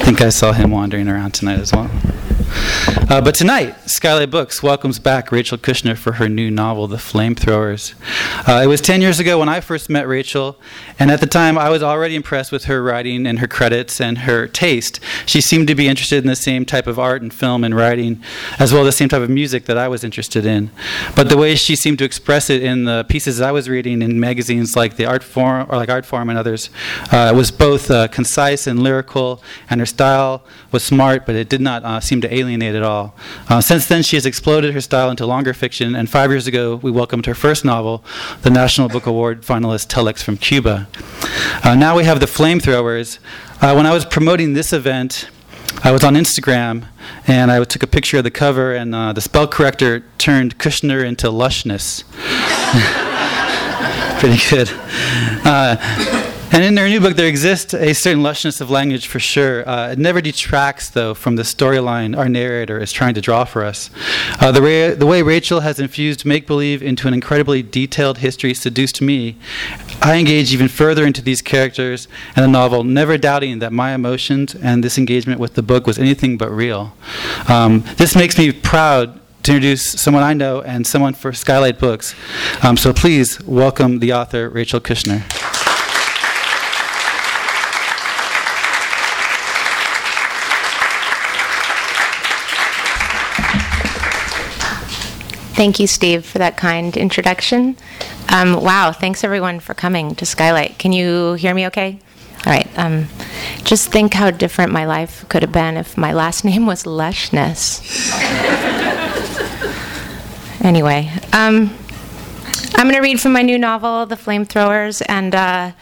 I think I saw him wandering around tonight as well. Uh, but tonight, Skylight Books welcomes back Rachel Kushner for her new novel, The Flamethrowers. Uh, it was 10 years ago when I first met Rachel, and at the time I was already impressed with her writing and her credits and her taste. She seemed to be interested in the same type of art and film and writing, as well as the same type of music that I was interested in. But the way she seemed to express it in the pieces I was reading in magazines like the Art Forum or like Art Artforum and others uh, was both uh, concise and lyrical, and her style was smart, but it did not uh, seem to alienate at all. Uh, since then, she has exploded her style into longer fiction, and five years ago, we welcomed her first novel, the National Book Award finalist Telex from Cuba. Uh, now we have The Flamethrowers. Uh, when I was promoting this event, I was on Instagram and I took a picture of the cover, and uh, the spell corrector turned Kushner into lushness. Pretty good. Uh, and in their new book, there exists a certain lushness of language for sure. Uh, it never detracts, though, from the storyline our narrator is trying to draw for us. Uh, the, way, the way Rachel has infused make believe into an incredibly detailed history seduced me. I engage even further into these characters and the novel, never doubting that my emotions and this engagement with the book was anything but real. Um, this makes me proud to introduce someone I know and someone for Skylight Books. Um, so please welcome the author, Rachel Kushner. Thank you, Steve, for that kind introduction. Um, wow, thanks everyone for coming to Skylight. Can you hear me okay? All right. Um, just think how different my life could have been if my last name was Lushness. anyway, um, I'm going to read from my new novel, The Flamethrowers, and uh,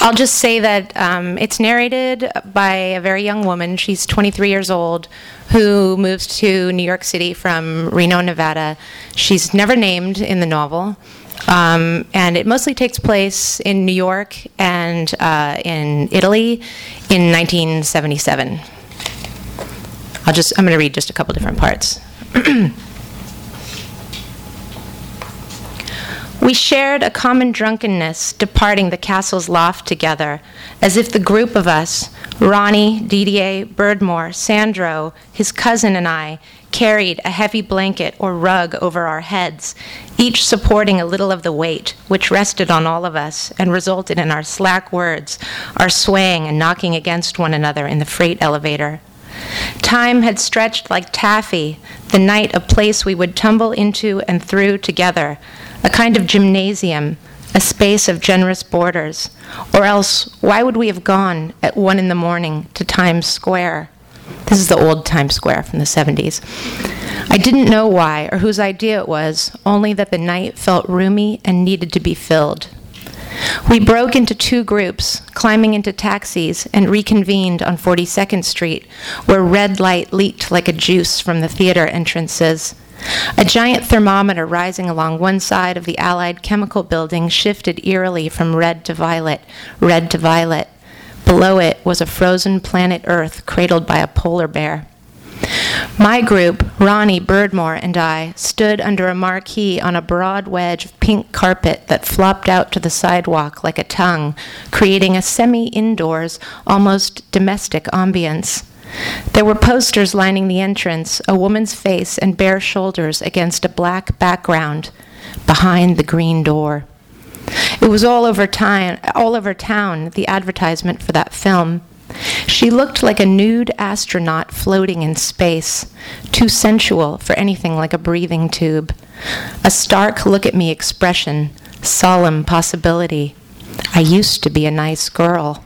I'll just say that um, it's narrated by a very young woman. She's 23 years old, who moves to New York City from Reno, Nevada. She's never named in the novel. Um, and it mostly takes place in New York and uh, in Italy in 1977. I'll just, I'm going to read just a couple different parts. We shared a common drunkenness, departing the castle's loft together, as if the group of us, Ronnie, Didier, Birdmore, Sandro, his cousin, and I, carried a heavy blanket or rug over our heads, each supporting a little of the weight, which rested on all of us and resulted in our slack words, our swaying and knocking against one another in the freight elevator. Time had stretched like taffy, the night a place we would tumble into and through together, a kind of gymnasium, a space of generous borders. Or else, why would we have gone at one in the morning to Times Square? This is the old Times Square from the 70s. I didn't know why or whose idea it was, only that the night felt roomy and needed to be filled. We broke into two groups, climbing into taxis, and reconvened on 42nd Street, where red light leaked like a juice from the theater entrances. A giant thermometer rising along one side of the Allied chemical building shifted eerily from red to violet, red to violet. Below it was a frozen planet Earth cradled by a polar bear. My group, Ronnie, Birdmore, and I, stood under a marquee on a broad wedge of pink carpet that flopped out to the sidewalk like a tongue, creating a semi indoors, almost domestic ambience. There were posters lining the entrance, a woman's face and bare shoulders against a black background behind the green door. It was all over town, all over town, the advertisement for that film. She looked like a nude astronaut floating in space, too sensual for anything like a breathing tube. A stark look at me expression, solemn possibility. I used to be a nice girl.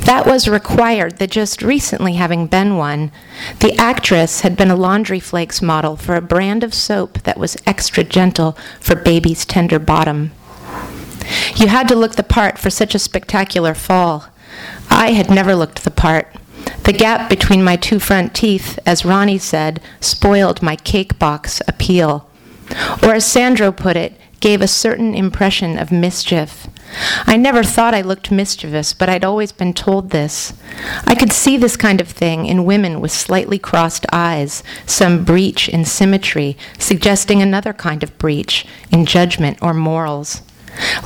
That was required that just recently having been one, the actress had been a laundry flakes model for a brand of soap that was extra gentle for baby's tender bottom. You had to look the part for such a spectacular fall. I had never looked the part. The gap between my two front teeth, as Ronnie said, spoiled my cake box appeal. Or as Sandro put it, gave a certain impression of mischief. I never thought I looked mischievous, but I'd always been told this. I could see this kind of thing in women with slightly crossed eyes, some breach in symmetry, suggesting another kind of breach in judgment or morals.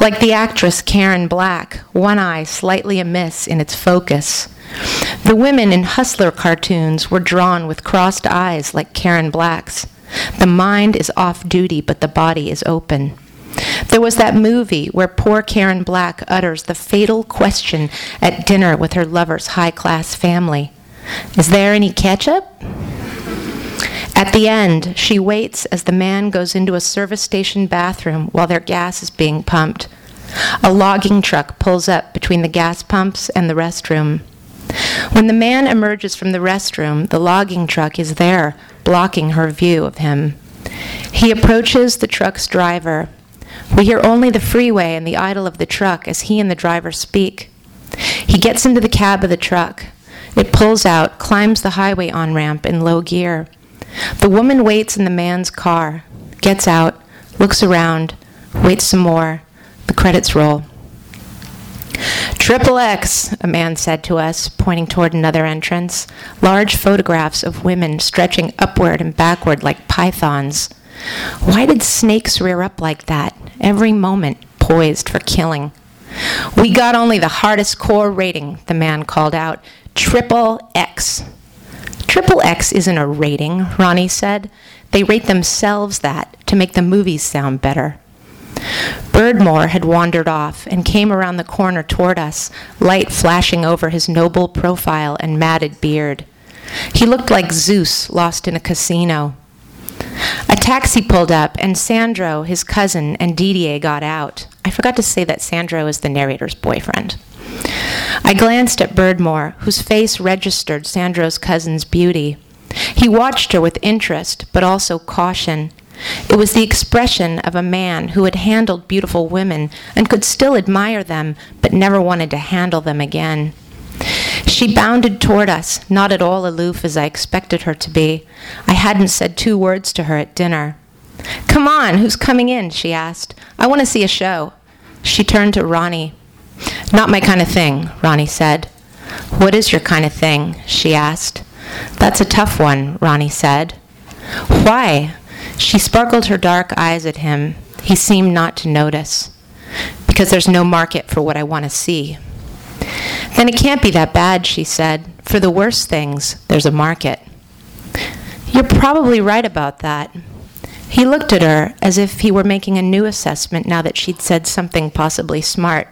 Like the actress Karen Black, one eye slightly amiss in its focus. The women in Hustler cartoons were drawn with crossed eyes like Karen Black's. The mind is off duty, but the body is open. There was that movie where poor Karen Black utters the fatal question at dinner with her lover's high class family Is there any ketchup? At the end, she waits as the man goes into a service station bathroom while their gas is being pumped. A logging truck pulls up between the gas pumps and the restroom. When the man emerges from the restroom, the logging truck is there, blocking her view of him. He approaches the truck's driver. We hear only the freeway and the idle of the truck as he and the driver speak. He gets into the cab of the truck. It pulls out, climbs the highway on ramp in low gear. The woman waits in the man's car, gets out, looks around, waits some more. The credits roll. Triple X, a man said to us, pointing toward another entrance. Large photographs of women stretching upward and backward like pythons. Why did snakes rear up like that, every moment poised for killing? We got only the hardest core rating, the man called out. Triple X. Triple X isn't a rating, Ronnie said. They rate themselves that to make the movies sound better. Birdmore had wandered off and came around the corner toward us, light flashing over his noble profile and matted beard. He looked like Zeus lost in a casino. A taxi pulled up, and Sandro, his cousin, and Didier got out. I forgot to say that Sandro is the narrator's boyfriend. I glanced at Birdmore, whose face registered Sandro's cousin's beauty. He watched her with interest, but also caution. It was the expression of a man who had handled beautiful women and could still admire them, but never wanted to handle them again. She bounded toward us, not at all aloof as I expected her to be. I hadn't said two words to her at dinner. Come on, who's coming in? she asked. I want to see a show. She turned to Ronnie. Not my kind of thing, Ronnie said. What is your kind of thing? she asked. That's a tough one, Ronnie said. Why? She sparkled her dark eyes at him. He seemed not to notice. Because there's no market for what I want to see. Then it can't be that bad, she said. For the worst things, there's a market. You're probably right about that. He looked at her as if he were making a new assessment now that she'd said something possibly smart.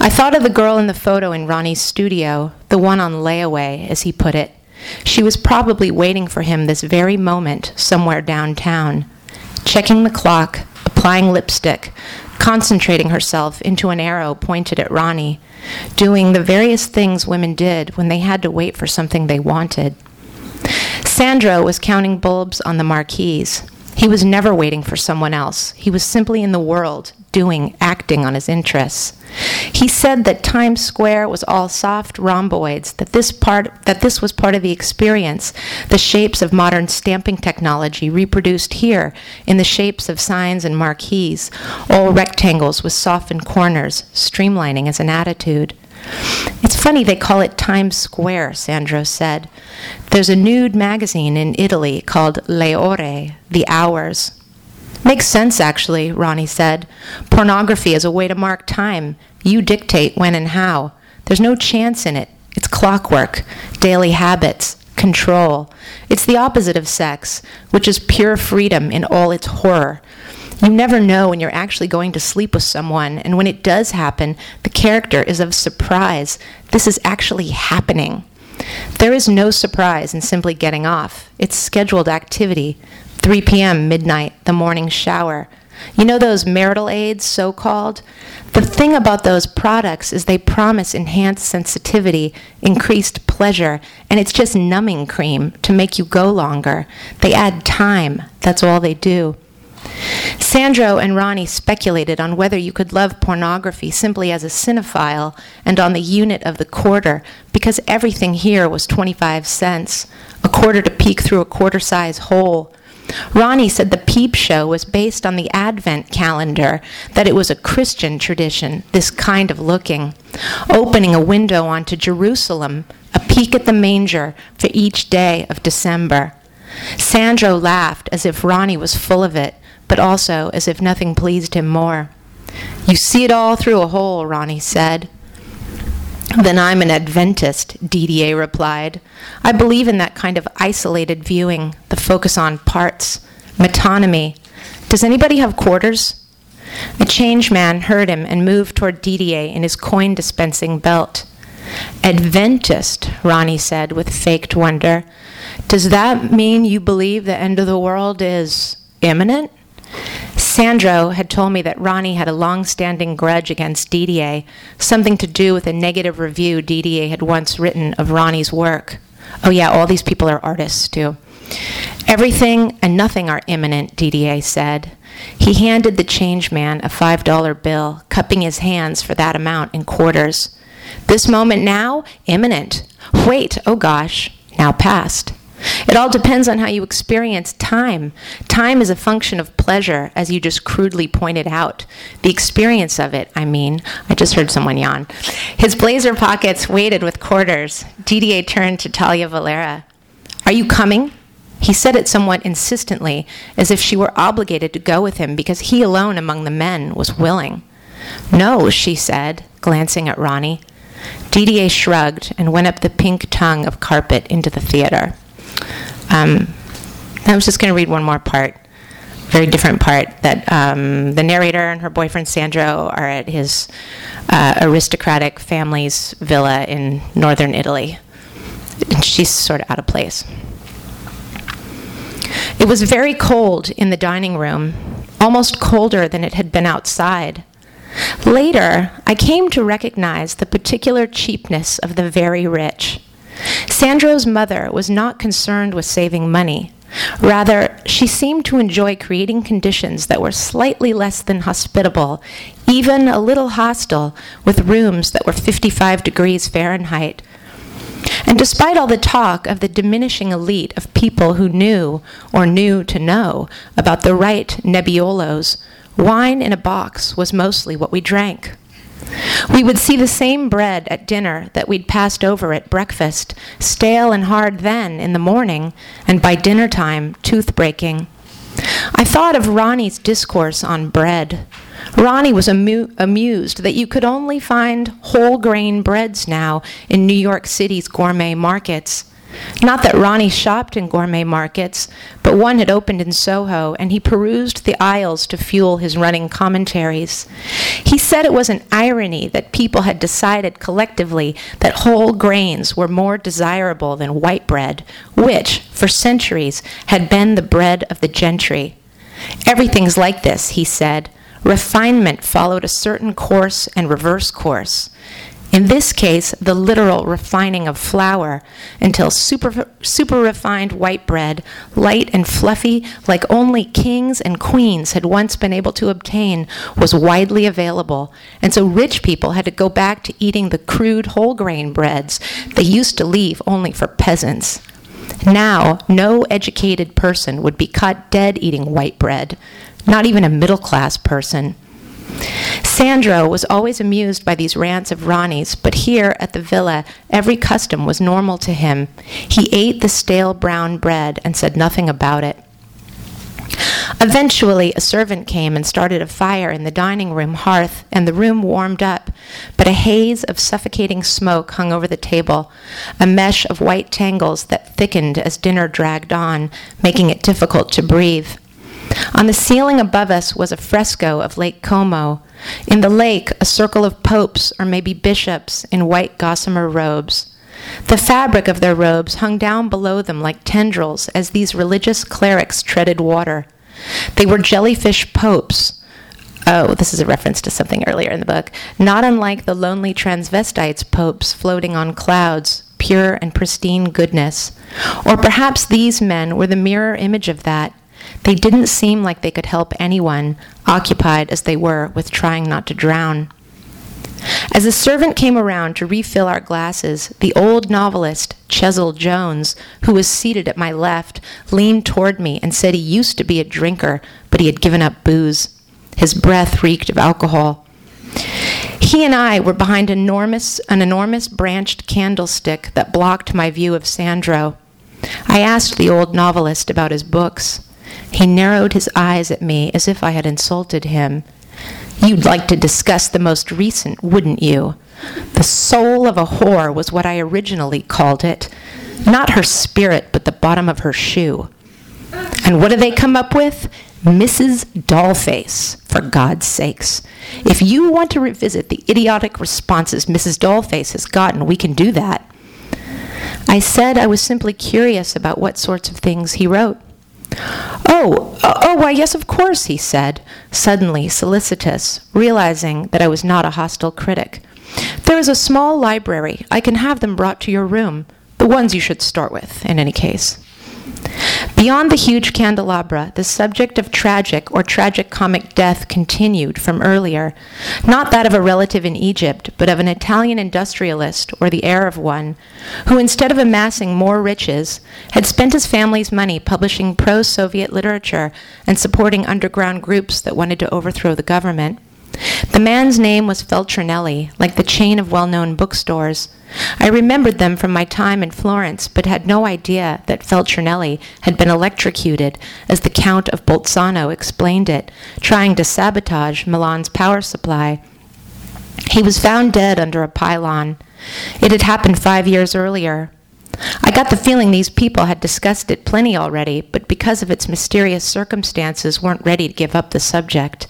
I thought of the girl in the photo in Ronnie's studio, the one on layaway, as he put it. She was probably waiting for him this very moment somewhere downtown, checking the clock, applying lipstick, concentrating herself into an arrow pointed at Ronnie, doing the various things women did when they had to wait for something they wanted. Sandro was counting bulbs on the marquees. He was never waiting for someone else. He was simply in the world, doing, acting on his interests. He said that Times Square was all soft rhomboids, that this part that this was part of the experience, the shapes of modern stamping technology reproduced here in the shapes of signs and marquees, all rectangles with softened corners, streamlining as an attitude. It's funny they call it Times Square, Sandro said. There's a nude magazine in Italy called Le Ore, The Hours. Makes sense, actually, Ronnie said. Pornography is a way to mark time. You dictate when and how. There's no chance in it. It's clockwork, daily habits, control. It's the opposite of sex, which is pure freedom in all its horror. You never know when you're actually going to sleep with someone, and when it does happen, the character is of surprise. This is actually happening. There is no surprise in simply getting off. It's scheduled activity. 3 p.m., midnight, the morning shower. You know those marital aids, so called? The thing about those products is they promise enhanced sensitivity, increased pleasure, and it's just numbing cream to make you go longer. They add time, that's all they do. Sandro and Ronnie speculated on whether you could love pornography simply as a cinephile and on the unit of the quarter, because everything here was 25 cents, a quarter to peek through a quarter size hole. Ronnie said the peep show was based on the Advent calendar, that it was a Christian tradition, this kind of looking, opening a window onto Jerusalem, a peek at the manger for each day of December. Sandro laughed as if Ronnie was full of it, but also as if nothing pleased him more. You see it all through a hole, Ronnie said. Then I'm an Adventist, Didier replied. I believe in that kind of isolated viewing, the focus on parts, metonymy. Does anybody have quarters? A change man heard him and moved toward Didier in his coin dispensing belt. Adventist, Ronnie said with faked wonder. Does that mean you believe the end of the world is imminent? Sandro had told me that Ronnie had a long standing grudge against Didier, something to do with a negative review Didier had once written of Ronnie's work. Oh, yeah, all these people are artists, too. Everything and nothing are imminent, Didier said. He handed the change man a $5 bill, cupping his hands for that amount in quarters. This moment now, imminent. Wait, oh gosh, now past. It all depends on how you experience time. Time is a function of pleasure, as you just crudely pointed out. The experience of it, I mean. I just heard someone yawn. His blazer pockets weighted with quarters. Didier turned to Talia Valera. Are you coming? He said it somewhat insistently, as if she were obligated to go with him because he alone among the men was willing. No, she said, glancing at Ronnie. Didier shrugged and went up the pink tongue of carpet into the theater. Um, I was just going to read one more part, very different part. That um, the narrator and her boyfriend Sandro are at his uh, aristocratic family's villa in northern Italy. And she's sort of out of place. It was very cold in the dining room, almost colder than it had been outside. Later, I came to recognize the particular cheapness of the very rich. Sandro's mother was not concerned with saving money. Rather, she seemed to enjoy creating conditions that were slightly less than hospitable, even a little hostile, with rooms that were 55 degrees Fahrenheit. And despite all the talk of the diminishing elite of people who knew, or knew to know, about the right Nebbiolos, wine in a box was mostly what we drank. We would see the same bread at dinner that we'd passed over at breakfast, stale and hard then in the morning, and by dinner time, tooth breaking. I thought of Ronnie's discourse on bread. Ronnie was amu- amused that you could only find whole grain breads now in New York City's gourmet markets. Not that Ronnie shopped in gourmet markets, but one had opened in Soho, and he perused the aisles to fuel his running commentaries. He said it was an irony that people had decided collectively that whole grains were more desirable than white bread, which, for centuries, had been the bread of the gentry. Everything's like this, he said. Refinement followed a certain course and reverse course. In this case, the literal refining of flour until super, super refined white bread, light and fluffy like only kings and queens had once been able to obtain, was widely available. And so rich people had to go back to eating the crude whole grain breads they used to leave only for peasants. Now, no educated person would be caught dead eating white bread, not even a middle class person. Sandro was always amused by these rants of Ronnie's, but here at the villa, every custom was normal to him. He ate the stale brown bread and said nothing about it. Eventually, a servant came and started a fire in the dining room hearth, and the room warmed up, but a haze of suffocating smoke hung over the table, a mesh of white tangles that thickened as dinner dragged on, making it difficult to breathe. On the ceiling above us was a fresco of Lake Como. In the lake, a circle of popes or maybe bishops in white gossamer robes. The fabric of their robes hung down below them like tendrils as these religious clerics treaded water. They were jellyfish popes. Oh, this is a reference to something earlier in the book. Not unlike the lonely transvestites popes floating on clouds, pure and pristine goodness. Or perhaps these men were the mirror image of that, they didn't seem like they could help anyone, occupied as they were with trying not to drown. As the servant came around to refill our glasses, the old novelist, Chesil Jones, who was seated at my left, leaned toward me and said he used to be a drinker, but he had given up booze. His breath reeked of alcohol. He and I were behind enormous, an enormous branched candlestick that blocked my view of Sandro. I asked the old novelist about his books. He narrowed his eyes at me as if I had insulted him. You'd like to discuss the most recent, wouldn't you? The soul of a whore was what I originally called it. Not her spirit, but the bottom of her shoe. And what do they come up with? Mrs. Dollface, for God's sakes. If you want to revisit the idiotic responses Mrs. Dollface has gotten, we can do that. I said I was simply curious about what sorts of things he wrote. Oh, uh, oh, why, yes, of course, he said, suddenly solicitous, realizing that I was not a hostile critic. There is a small library. I can have them brought to your room. The ones you should start with, in any case. Beyond the huge candelabra, the subject of tragic or tragic comic death continued from earlier, not that of a relative in Egypt, but of an Italian industrialist, or the heir of one, who instead of amassing more riches, had spent his family's money publishing pro Soviet literature and supporting underground groups that wanted to overthrow the government. The man's name was Feltrinelli, like the chain of well known bookstores. I remembered them from my time in Florence, but had no idea that Feltrinelli had been electrocuted, as the Count of Bolzano explained it, trying to sabotage Milan's power supply. He was found dead under a pylon. It had happened five years earlier. I got the feeling these people had discussed it plenty already, but because of its mysterious circumstances, weren't ready to give up the subject.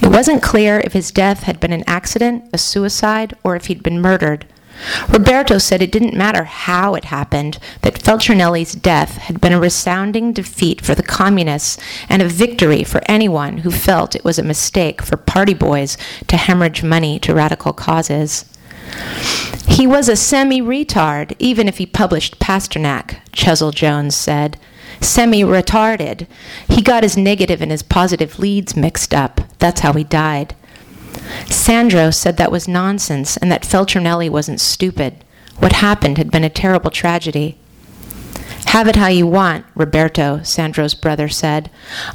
It wasn't clear if his death had been an accident, a suicide, or if he'd been murdered. Roberto said it didn't matter how it happened, that Feltrinelli's death had been a resounding defeat for the communists and a victory for anyone who felt it was a mistake for party boys to hemorrhage money to radical causes. He was a semi retard, even if he published Pasternak, Chesil Jones said. Semi retarded. He got his negative and his positive leads mixed up. That's how he died. Sandro said that was nonsense and that Feltrinelli wasn't stupid. What happened had been a terrible tragedy. Have it how you want, Roberto, Sandro's brother said.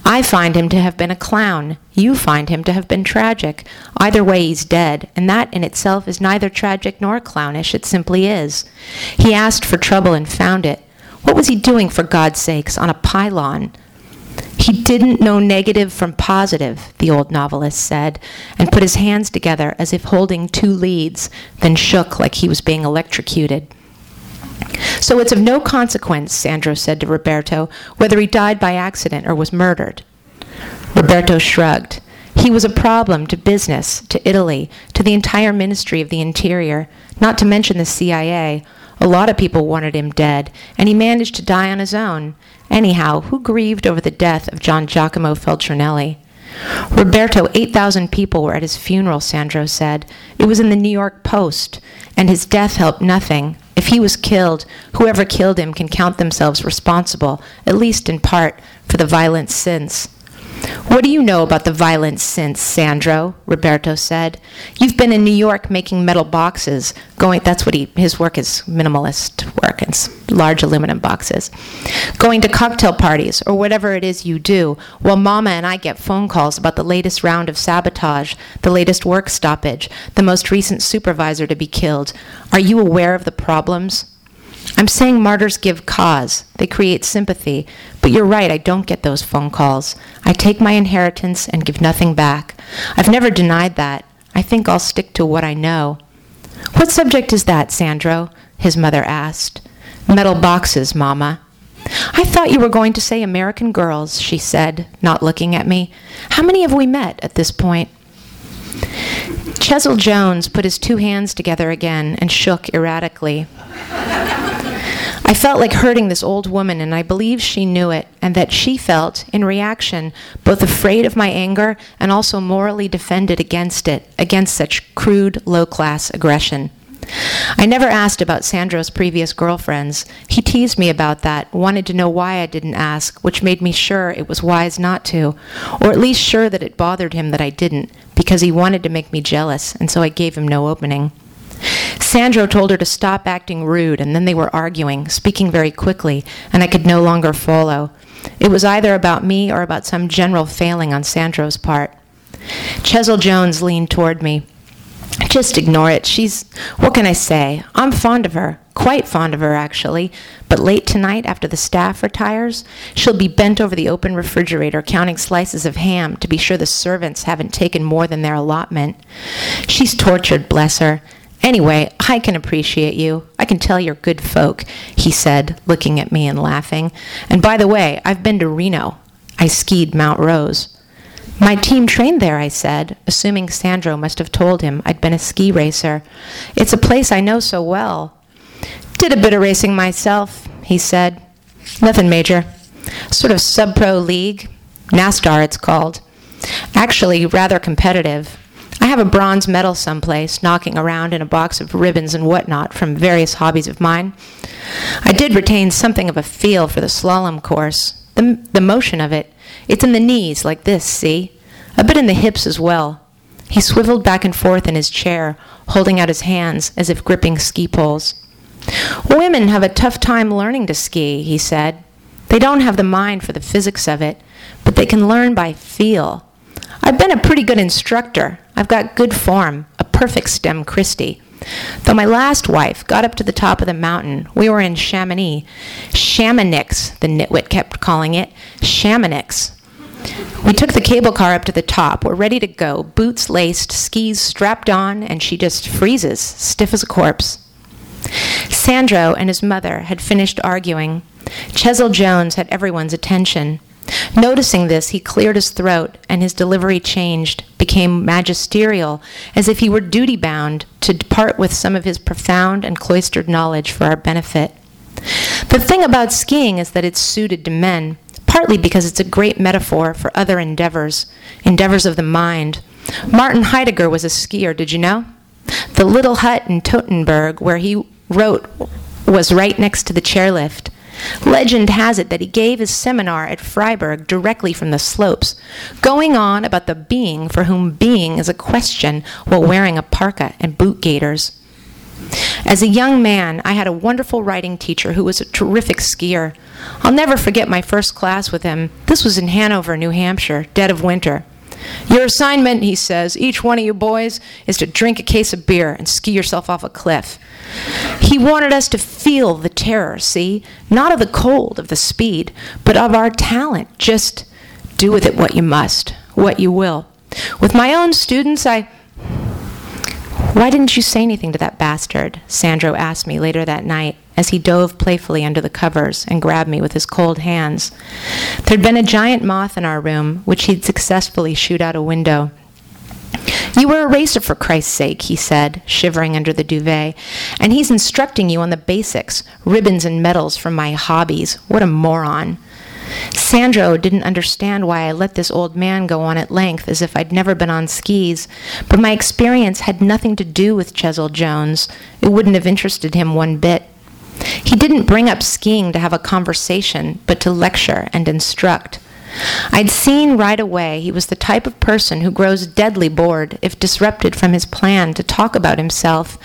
I find him to have been a clown. You find him to have been tragic. Either way, he's dead, and that in itself is neither tragic nor clownish. It simply is. He asked for trouble and found it. What was he doing, for God's sakes, on a pylon? He didn't know negative from positive, the old novelist said, and put his hands together as if holding two leads, then shook like he was being electrocuted. So it's of no consequence, Sandro said to Roberto, whether he died by accident or was murdered. Roberto shrugged. He was a problem to business, to Italy, to the entire Ministry of the Interior, not to mention the CIA. A lot of people wanted him dead, and he managed to die on his own. Anyhow, who grieved over the death of Giangiacomo Feltrinelli? Roberto, 8,000 people were at his funeral, Sandro said. It was in the New York Post, and his death helped nothing. If he was killed, whoever killed him can count themselves responsible, at least in part, for the violent since. What do you know about the violence since, Sandro? Roberto said. You've been in New York making metal boxes. Going that's what he his work is minimalist work and large aluminum boxes. Going to cocktail parties or whatever it is you do, while Mama and I get phone calls about the latest round of sabotage, the latest work stoppage, the most recent supervisor to be killed. Are you aware of the problems? I'm saying martyrs give cause. They create sympathy. But you're right, I don't get those phone calls. I take my inheritance and give nothing back. I've never denied that. I think I'll stick to what I know. What subject is that, Sandro? His mother asked. Metal boxes, Mama. I thought you were going to say American girls, she said, not looking at me. How many have we met at this point? Chesil Jones put his two hands together again and shook erratically. I felt like hurting this old woman, and I believe she knew it, and that she felt, in reaction, both afraid of my anger and also morally defended against it, against such crude, low class aggression. I never asked about Sandro's previous girlfriends. He teased me about that, wanted to know why I didn't ask, which made me sure it was wise not to, or at least sure that it bothered him that I didn't, because he wanted to make me jealous, and so I gave him no opening. Sandro told her to stop acting rude, and then they were arguing, speaking very quickly, and I could no longer follow. It was either about me or about some general failing on Sandro's part. Chesil Jones leaned toward me. Just ignore it. She's, what can I say? I'm fond of her, quite fond of her, actually. But late tonight, after the staff retires, she'll be bent over the open refrigerator counting slices of ham to be sure the servants haven't taken more than their allotment. She's tortured, bless her. Anyway, I can appreciate you. I can tell you're good folk, he said, looking at me and laughing. And by the way, I've been to Reno. I skied Mount Rose. My team trained there, I said, assuming Sandro must have told him I'd been a ski racer. It's a place I know so well. Did a bit of racing myself, he said. Nothing major. Sort of sub pro league. NASTAR, it's called. Actually, rather competitive. I have a bronze medal someplace, knocking around in a box of ribbons and whatnot from various hobbies of mine. I did retain something of a feel for the slalom course, the, the motion of it. It's in the knees, like this, see? A bit in the hips as well. He swiveled back and forth in his chair, holding out his hands as if gripping ski poles. Women have a tough time learning to ski, he said. They don't have the mind for the physics of it, but they can learn by feel. I've been a pretty good instructor. I've got good form, a perfect stem Christie. Though my last wife got up to the top of the mountain, we were in Chamonix. Chamonix, the nitwit kept calling it. Chamonix. We took the cable car up to the top. We're ready to go, boots laced, skis strapped on, and she just freezes, stiff as a corpse. Sandro and his mother had finished arguing. Chesil Jones had everyone's attention. Noticing this, he cleared his throat, and his delivery changed, became magisterial, as if he were duty bound to depart with some of his profound and cloistered knowledge for our benefit. The thing about skiing is that it's suited to men, partly because it's a great metaphor for other endeavors, endeavors of the mind. Martin Heidegger was a skier, did you know? The little hut in Todtnauberg where he wrote was right next to the chairlift. Legend has it that he gave his seminar at Freiburg directly from the slopes, going on about the being for whom being is a question while wearing a parka and boot gaiters. As a young man, I had a wonderful writing teacher who was a terrific skier. I'll never forget my first class with him. This was in Hanover, New Hampshire, dead of winter. Your assignment, he says, each one of you boys, is to drink a case of beer and ski yourself off a cliff. He wanted us to feel the terror, see? Not of the cold, of the speed, but of our talent. Just do with it what you must, what you will. With my own students, I. Why didn't you say anything to that bastard? Sandro asked me later that night as he dove playfully under the covers and grabbed me with his cold hands. There'd been a giant moth in our room, which he'd successfully shoot out a window. You were a racer, for Christ's sake, he said, shivering under the duvet. And he's instructing you on the basics ribbons and medals from my hobbies. What a moron. Sandro didn't understand why I let this old man go on at length as if I'd never been on skis, but my experience had nothing to do with Chesil Jones. It wouldn't have interested him one bit. He didn't bring up skiing to have a conversation, but to lecture and instruct. I'd seen right away he was the type of person who grows deadly bored if disrupted from his plan to talk about himself,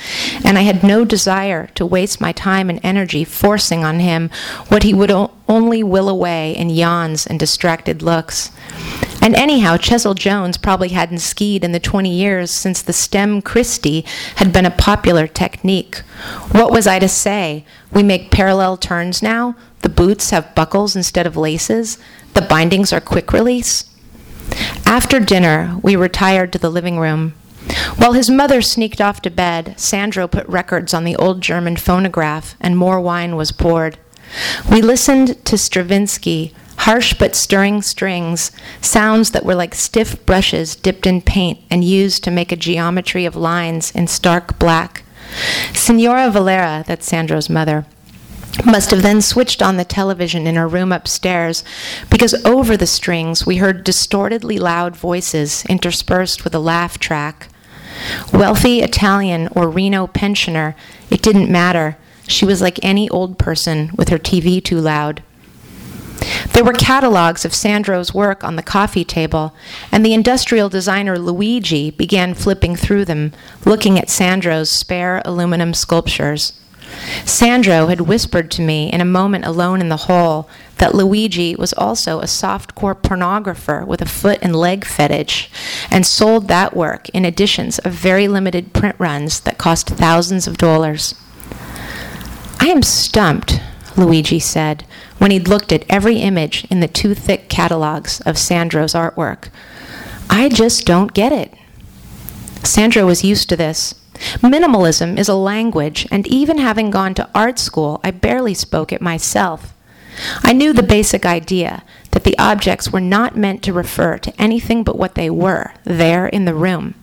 and I had no desire to waste my time and energy forcing on him what he would o- only will away in yawns and distracted looks. And anyhow, Chesil Jones probably hadn't skied in the 20 years since the stem Christie had been a popular technique. What was I to say? We make parallel turns now? The boots have buckles instead of laces? The bindings are quick release? After dinner, we retired to the living room. While his mother sneaked off to bed, Sandro put records on the old German phonograph, and more wine was poured. We listened to Stravinsky, harsh but stirring strings, sounds that were like stiff brushes dipped in paint and used to make a geometry of lines in stark black. Signora Valera, that's Sandro's mother, must have then switched on the television in her room upstairs because over the strings we heard distortedly loud voices interspersed with a laugh track. Wealthy Italian or Reno pensioner, it didn't matter. She was like any old person with her TV too loud. There were catalogs of Sandro's work on the coffee table, and the industrial designer Luigi began flipping through them, looking at Sandro's spare aluminum sculptures. Sandro had whispered to me in a moment alone in the hall that Luigi was also a softcore pornographer with a foot and leg fetish and sold that work in editions of very limited print runs that cost thousands of dollars. I am stumped, Luigi said, when he'd looked at every image in the two thick catalogs of Sandro's artwork. I just don't get it. Sandro was used to this. Minimalism is a language, and even having gone to art school, I barely spoke it myself. I knew the basic idea that the objects were not meant to refer to anything but what they were, there in the room.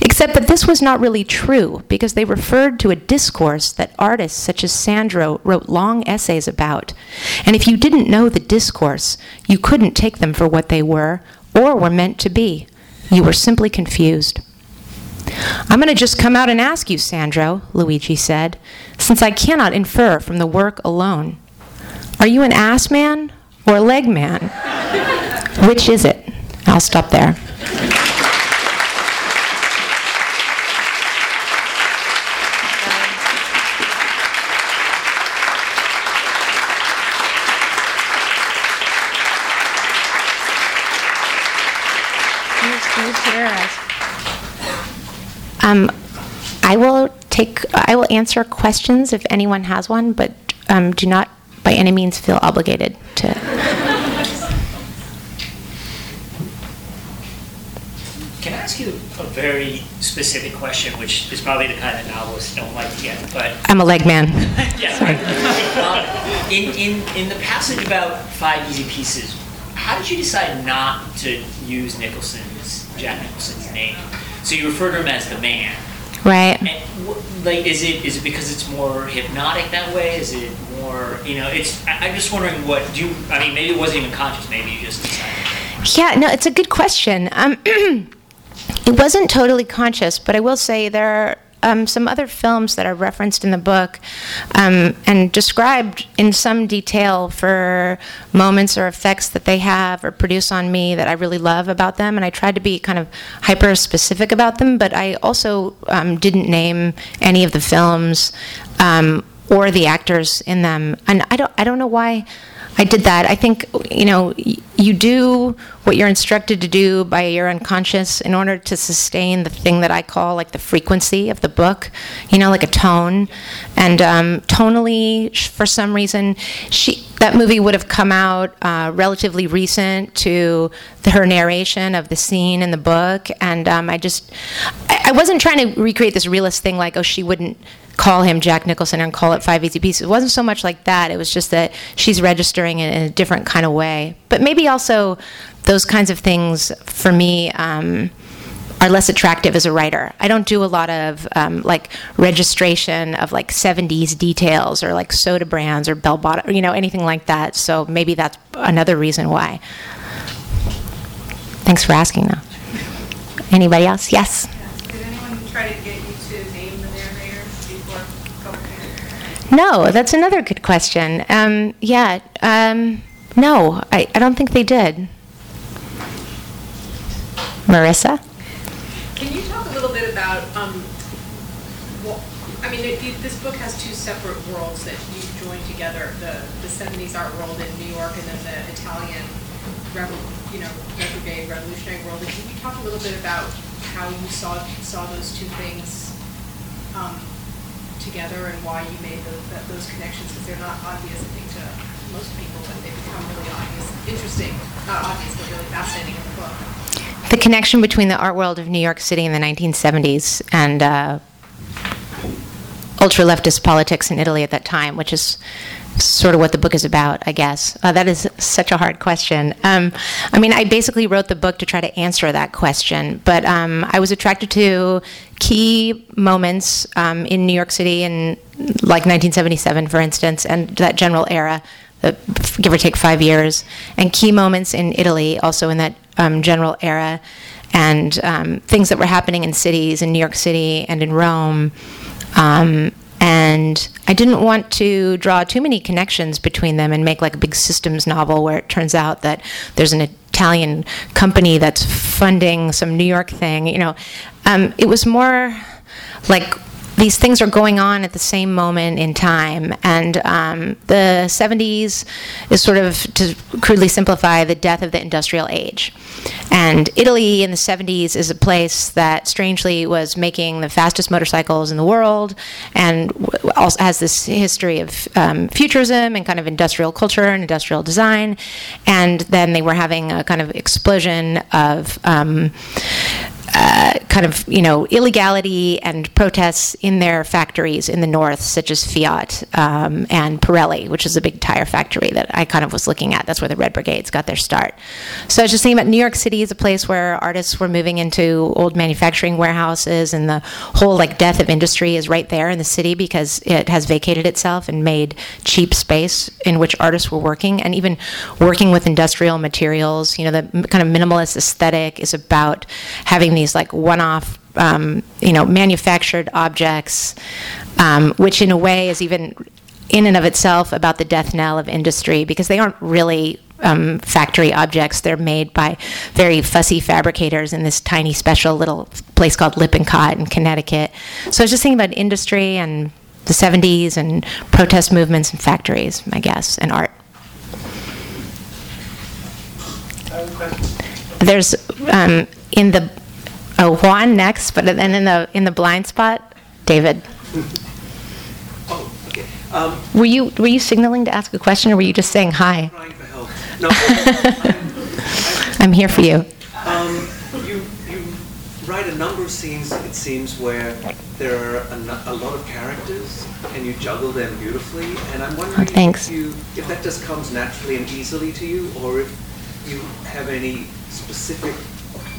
Except that this was not really true, because they referred to a discourse that artists such as Sandro wrote long essays about. And if you didn't know the discourse, you couldn't take them for what they were or were meant to be. You were simply confused. I'm going to just come out and ask you, Sandro, Luigi said, since I cannot infer from the work alone. Are you an ass man or a leg man? Which is it? I'll stop there. Um, I will take. I will answer questions if anyone has one, but um, do not, by any means, feel obligated to. Can I ask you a very specific question, which is probably the kind of novelists don't like to get, but I'm a leg man. yeah. Um, in, in in the passage about five easy pieces, how did you decide not to use Nicholson's Jack Nicholson's name? So you refer to him as the man. Right. And wh- like, is it is it because it's more hypnotic that way? Is it more, you know? It's. I, I'm just wondering what do you? I mean, maybe it wasn't even conscious. Maybe you just decided. Yeah, no, it's a good question. Um, it wasn't totally conscious, but I will say there are um, some other films that are referenced in the book um, and described in some detail for moments or effects that they have or produce on me that I really love about them. And I tried to be kind of hyper specific about them, but I also um, didn't name any of the films um, or the actors in them. And I don't, I don't know why. I did that. I think you know you do what you're instructed to do by your unconscious in order to sustain the thing that I call like the frequency of the book. You know, like a tone. And um, tonally, for some reason, she that movie would have come out uh, relatively recent to the, her narration of the scene in the book, and um, I just I, I wasn't trying to recreate this realist thing like oh she wouldn't call him Jack Nicholson and call it Five Easy Pieces. It wasn't so much like that. It was just that she's registering it in a different kind of way. But maybe also those kinds of things for me um, are less attractive as a writer. I don't do a lot of um, like registration of like 70s details or like soda brands or bell bottom, you know, anything like that. So maybe that's another reason why. Thanks for asking, though. Anybody else? Yes. Did anyone try to get No, that's another good question. Um, yeah, um, no, I, I don't think they did. Marissa? Can you talk a little bit about, um, I mean, it- it- this book has two separate worlds that you joined together, the, the seventies art world in New York and then the Italian rebel, you know, retrograde revolutionary world. And Can you talk a little bit about how you saw, saw those two things, um, together and why you made those, that- those connections? Because they're not obvious, I think, to most people, but they become really obvious, interesting, not obvious, but really fascinating in the book. The connection between the art world of New York City in the 1970s and uh, ultra leftist politics in Italy at that time, which is sort of what the book is about, I guess. Uh, that is such a hard question. Um, I mean, I basically wrote the book to try to answer that question, but um, I was attracted to key moments um, in New York City in like 1977, for instance, and that general era. Uh, give or take five years, and key moments in Italy, also in that um, general era, and um, things that were happening in cities, in New York City and in Rome. Um, and I didn't want to draw too many connections between them and make like a big systems novel where it turns out that there's an Italian company that's funding some New York thing. You know, um, it was more like these things are going on at the same moment in time. And um, the 70s is sort of, to crudely simplify, the death of the industrial age. And Italy in the 70s is a place that strangely was making the fastest motorcycles in the world and also has this history of um, futurism and kind of industrial culture and industrial design. And then they were having a kind of explosion of. Um, uh, kind of you know illegality and protests in their factories in the north, such as Fiat um, and Pirelli, which is a big tire factory that I kind of was looking at. That's where the Red Brigades got their start. So I was just thinking about New York City is a place where artists were moving into old manufacturing warehouses, and the whole like death of industry is right there in the city because it has vacated itself and made cheap space in which artists were working, and even working with industrial materials. You know, the kind of minimalist aesthetic is about having these like one-off um, you know manufactured objects um, which in a way is even in and of itself about the death knell of industry because they aren't really um, factory objects. They're made by very fussy fabricators in this tiny special little place called lippincott in connecticut. So i was just thinking about industry and the 70s and protest movements and factories i guess and art. There's um, in the oh Juan next, but then in the in the blind spot, David. Oh, okay. Um, Were you were you signaling to ask a question, or were you just saying hi? trying for help. No, I'm, I'm here for you. um, you, you write a number of scenes, it seems, where there are a, a lot of characters and you juggle them beautifully. And I'm wondering Oh, thanks. if you, if that just comes naturally and easily to you, or if you have any specific,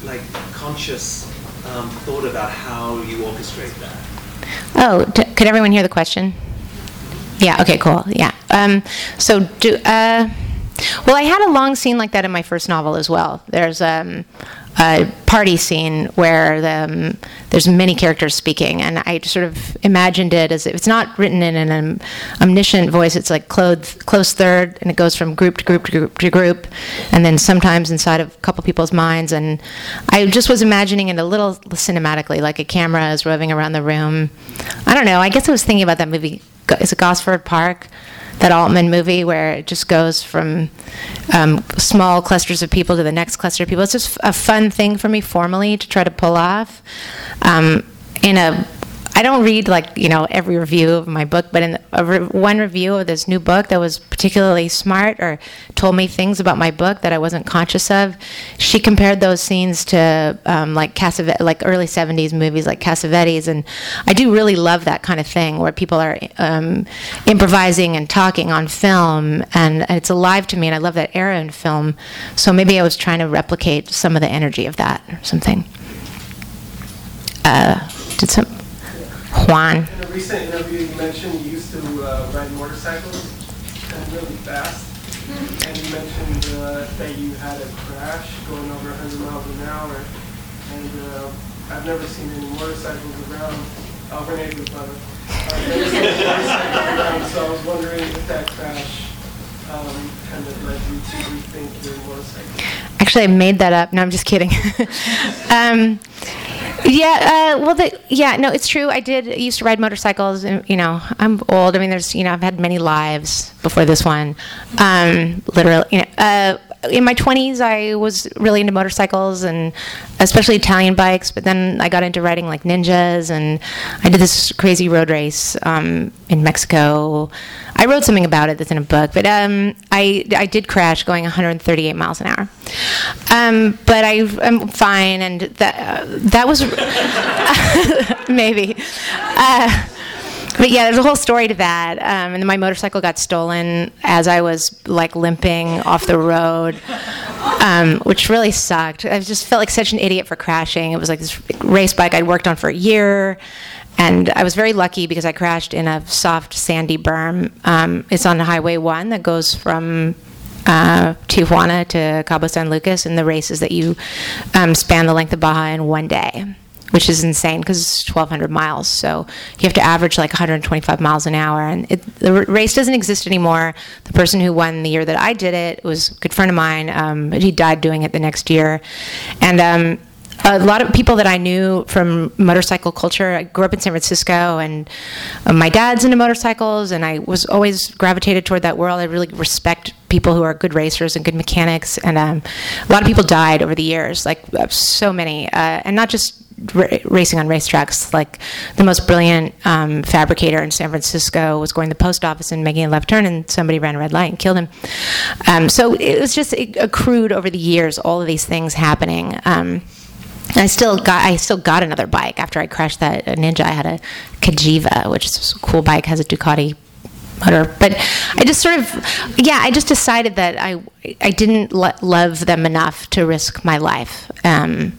like, conscious um, thought about how you orchestrate that. Oh, d- could everyone hear the question? Yeah. Okay. Cool. Yeah. Um, so do. Uh, well, I had a long scene like that in my first novel as well. There's um, a party scene where the, um, there's many characters speaking, and I sort of imagined it as if it's not written in an um, omniscient voice. It's like close, close third, and it goes from group to group to group to group, and then sometimes inside of a couple people's minds. And I just was imagining it a little cinematically, like a camera is roving around the room. I don't know. I guess I was thinking about that movie. Is it Gosford Park? That Altman movie where it just goes from um, small clusters of people to the next cluster of people. It's just a fun thing for me formally to try to pull off. Um, in a, I don't read like you know every review of my book, but in re- one review of this new book that was particularly smart or told me things about my book that I wasn't conscious of, she compared those scenes to um, like Cassavet, like early '70s movies like Cassavetes, and I do really love that kind of thing where people are um, improvising and talking on film, and it's alive to me, and I love that era in film. So maybe I was trying to replicate some of the energy of that or something. uh, did some Juan. In a recent interview, you mentioned you used to uh, ride motorcycles and really fast. And you mentioned uh, that you had a crash going over 100 miles an hour. And uh, I've never seen any motorcycles around. Uh, her neighbor's brother. I've never seen any motorcycles around, so I was wondering if that crash Actually, I made that up. No, I'm just kidding. um, yeah, uh, well, the, yeah, no, it's true. I did used to ride motorcycles, and you know, I'm old. I mean, there's, you know, I've had many lives before this one. Um, literally, you know, uh, in my 20s, I was really into motorcycles and especially Italian bikes. But then I got into riding like ninjas, and I did this crazy road race um, in Mexico. I wrote something about it that's in a book, but um, I I did crash going 138 miles an hour. Um, but I, I'm fine, and that uh, that was maybe. Uh, but yeah, there's a whole story to that. Um, and then my motorcycle got stolen as I was like limping off the road, um, which really sucked. I just felt like such an idiot for crashing. It was like this race bike I'd worked on for a year. And I was very lucky because I crashed in a soft, sandy berm. Um, it's on Highway 1 that goes from uh, Tijuana to Cabo San Lucas, and the race is that you um, span the length of Baja in one day which is insane because it's 1,200 miles. So you have to average like 125 miles an hour. And it, the race doesn't exist anymore. The person who won the year that I did it was a good friend of mine. Um, he died doing it the next year. And um, a lot of people that I knew from motorcycle culture. I grew up in San Francisco, and uh, my dad's into motorcycles, and I was always gravitated toward that world. I really respect people who are good racers and good mechanics, and um, a lot of people died over the years, like uh, so many, uh, and not just ra- racing on racetracks. Like the most brilliant um, fabricator in San Francisco was going to the post office and making a left turn, and somebody ran a red light and killed him. Um, so it was just it accrued over the years, all of these things happening. I still got I still got another bike after I crashed that Ninja. I had a Cagiva, which is a cool bike, has a Ducati motor. But I just sort of yeah, I just decided that I I didn't lo- love them enough to risk my life. Um,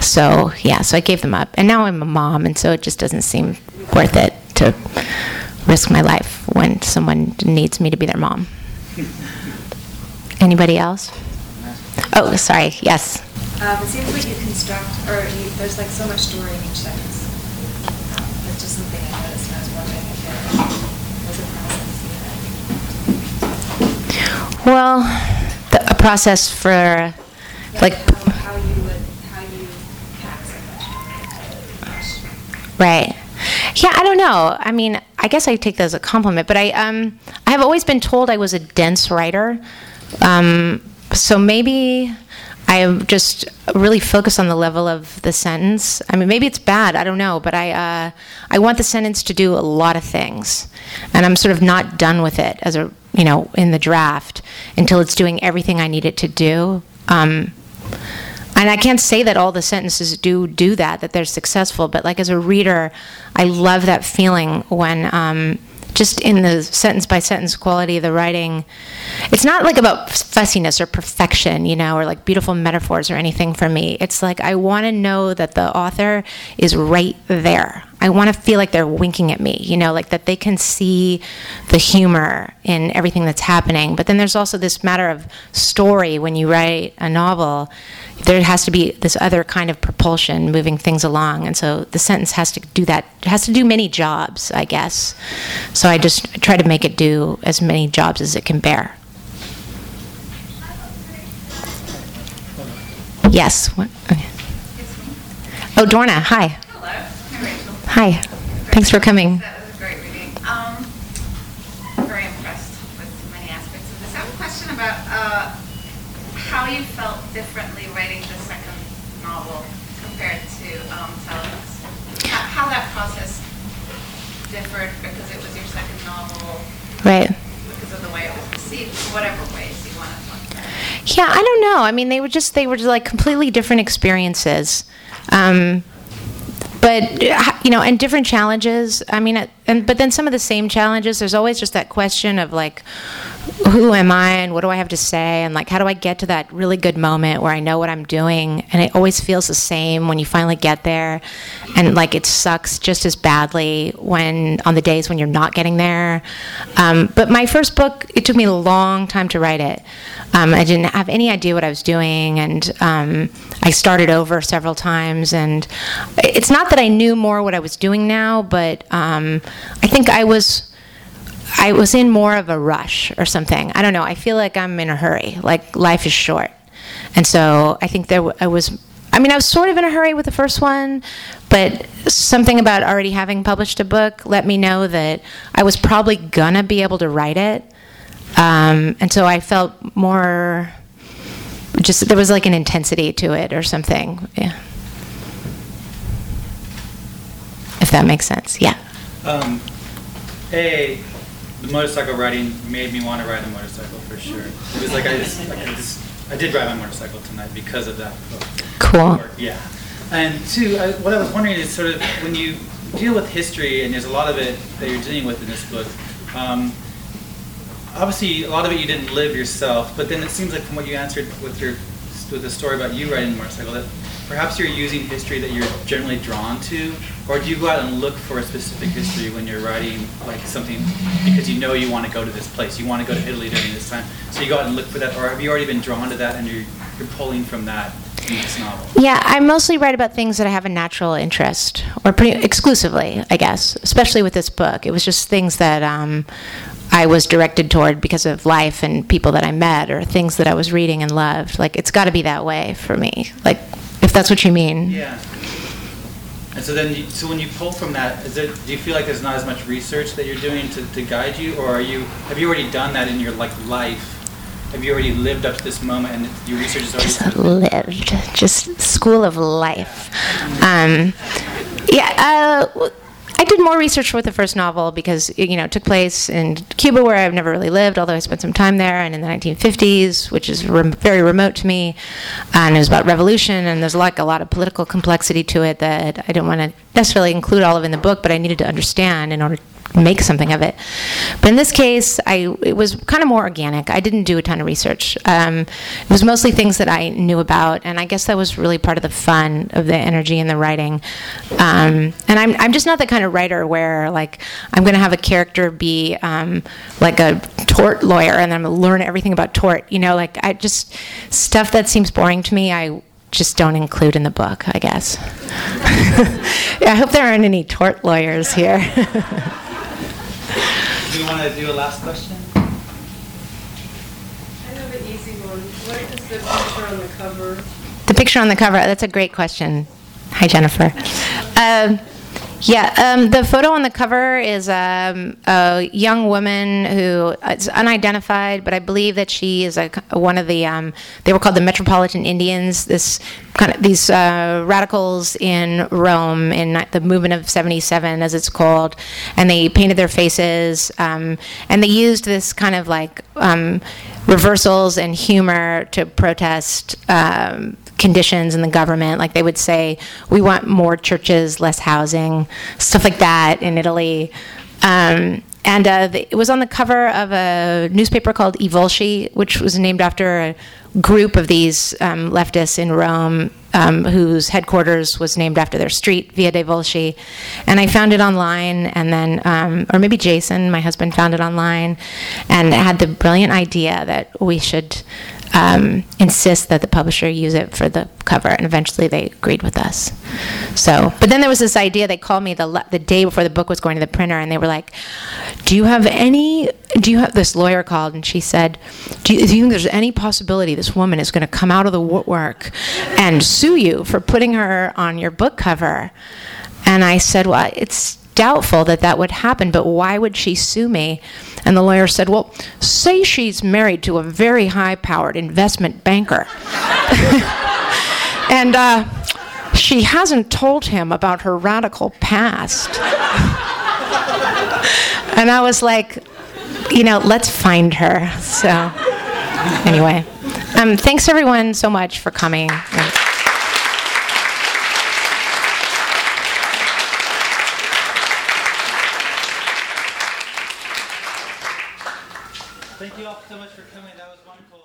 so yeah, so I gave them up, and now I'm a mom, and so it just doesn't seem worth it to risk my life when someone needs me to be their mom. Anybody else? Oh, sorry. Yes. Um, it seems like you construct, or you, there's like so much story in each sentence. Um, that's just something I noticed, and I was wondering if there was a process. Well, the, a process for like how, how you would, how you pack so much. Right. Yeah, I don't know. I mean, I guess I take that as a compliment, but I um I have always been told I was a dense writer. Um, so maybe I am just really focused on the level of the sentence. I mean, maybe it's bad. I don't know, but I uh, I want the sentence to do a lot of things, and I'm sort of not done with it as a you know in the draft until it's doing everything I need it to do. Um, and I can't say that all the sentences do do that, that they're successful, but like as a reader, I love that feeling when um, just in the sentence by sentence quality of the writing, it's not like about fussiness or perfection, you know, or like beautiful metaphors or anything for me. It's like I want to know that the author is right there. I want to feel like they're winking at me, you know, like that they can see the humor in everything that's happening. But then there's also this matter of story when you write a novel. There has to be this other kind of propulsion moving things along. And so the sentence has to do that, it has to do many jobs, I guess. So I just try to make it do as many jobs as it can bear. Yes. What? okay. Oh, Dorna, hi. Hello, I'm Rachel. Hi. Thanks for coming. That was a great reading. Um, very impressed with many aspects of this. I have a question about uh, how you felt differently writing the second novel compared to um, Telex. How, how that process differed because it was your second novel, Right. because of the way it was received, whatever ways you want to talk about. it. Yeah, I don't know. I mean, they were just they were just like completely different experiences, um, but uh, you know, and different challenges. I mean, uh, and but then some of the same challenges. There's always just that question of like, who am I and what do I have to say? And like how do I get to that really good moment where I know what I'm doing? And it always feels the same when you finally get there. And like it sucks just as badly when on the days when you're not getting there. Um, but my first book, it took me a long time to write it. Um, I didn't have any idea what I was doing. And um, I started over several times. And it's not that I knew more what I was doing now, but um, I think I was I was in more of a rush or something. I don't know. I feel like I'm in a hurry. Like life is short, and so I think there I was. I mean, I was sort of in a hurry with the first one, but something about already having published a book let me know that I was probably gonna be able to write it, um, and so I felt more. Just there was like an intensity to it or something. Yeah. If that makes sense. Yeah. Um, a, the motorcycle riding made me want to ride a motorcycle for sure. It was like I just, like I just, I did ride my motorcycle tonight because of that book. Cool. Yeah. And two, I, what I was wondering is sort of when you deal with history, and there's a lot of it that you're dealing with in this book. Um, obviously, a lot of it you didn't live yourself, but then it seems like from what you answered with your with the story about you riding a motorcycle, that perhaps you're using history that you're generally drawn to, or do you go out and look for a specific history when you're writing like something because you know you want to go to this place, you want to go to Italy during this time, so you go out and look for that, or have you already been drawn to that and you're you're pulling from that in this novel? Yeah, I mostly write about things that I have a natural interest, or pretty exclusively, I guess. Especially with this book, it was just things that um, I was directed toward because of life and people that I met, or things that I was reading and loved. Like it's got to be that way for me. Like if that's what you mean. Yeah. And so then, you, so when you pull from that, is it, do you feel like there's not as much research that you're doing to, to guide you, or are you have you already done that in your like life? Have you already lived up to this moment, and your research is already Just lived, just school of life. Um, yeah, uh, I did more research with the first novel because it, you know it took place in Cuba, where I've never really lived, although I spent some time there, and in the 1950s, which is rem- very remote to me, and it was about revolution, and there's like a lot of political complexity to it that I don't want to necessarily include all of in the book, but I needed to understand in order make something of it. But in this case, I it was kind of more organic. I didn't do a ton of research. Um, it was mostly things that I knew about, and I guess that was really part of the fun of the energy in the writing. Um, and I'm I'm just not the kind of writer where like I'm going to have a character be um, like a tort lawyer, and I'm going to learn everything about tort. You know, like I just stuff that seems boring to me. I just don't include in the book, I guess. I hope there aren't any tort lawyers here. Do you want to do a last question? I have an easy one. What is the picture on the cover? The picture on the cover, that's a great question. Hi, Jennifer. Um, yeah, um, the photo on the cover is um, a young woman who is unidentified, but I believe that she is a, one of the. Um, they were called the Metropolitan Indians. This kind of these uh, radicals in Rome in the movement of '77, as it's called, and they painted their faces, um, and they used this kind of like um, reversals and humor to protest um, conditions in the government. Like they would say, we want more churches, less housing, stuff like that in Italy. Um, and uh, the, it was on the cover of a newspaper called I Volsci, which was named after a group of these um, leftists in Rome um, whose headquarters was named after their street, Via dei Volsci. And I found it online, and then, um, or maybe Jason, my husband, found it online, and had the brilliant idea that we should um, insist that the publisher use it for the cover, and eventually they agreed with us. So, but then there was this idea. They called me the the day before the book was going to the printer, and they were like, "Do you have any? Do you have this lawyer called?" And she said, "Do you, do you think there's any possibility this woman is going to come out of the woodwork and sue you for putting her on your book cover?" And I said, "Well, it's." Doubtful that that would happen, but why would she sue me? And the lawyer said, Well, say she's married to a very high powered investment banker. and uh, she hasn't told him about her radical past. and I was like, you know, let's find her. So, anyway, um, thanks everyone so much for coming. thank you all so much for coming. That was wonderful.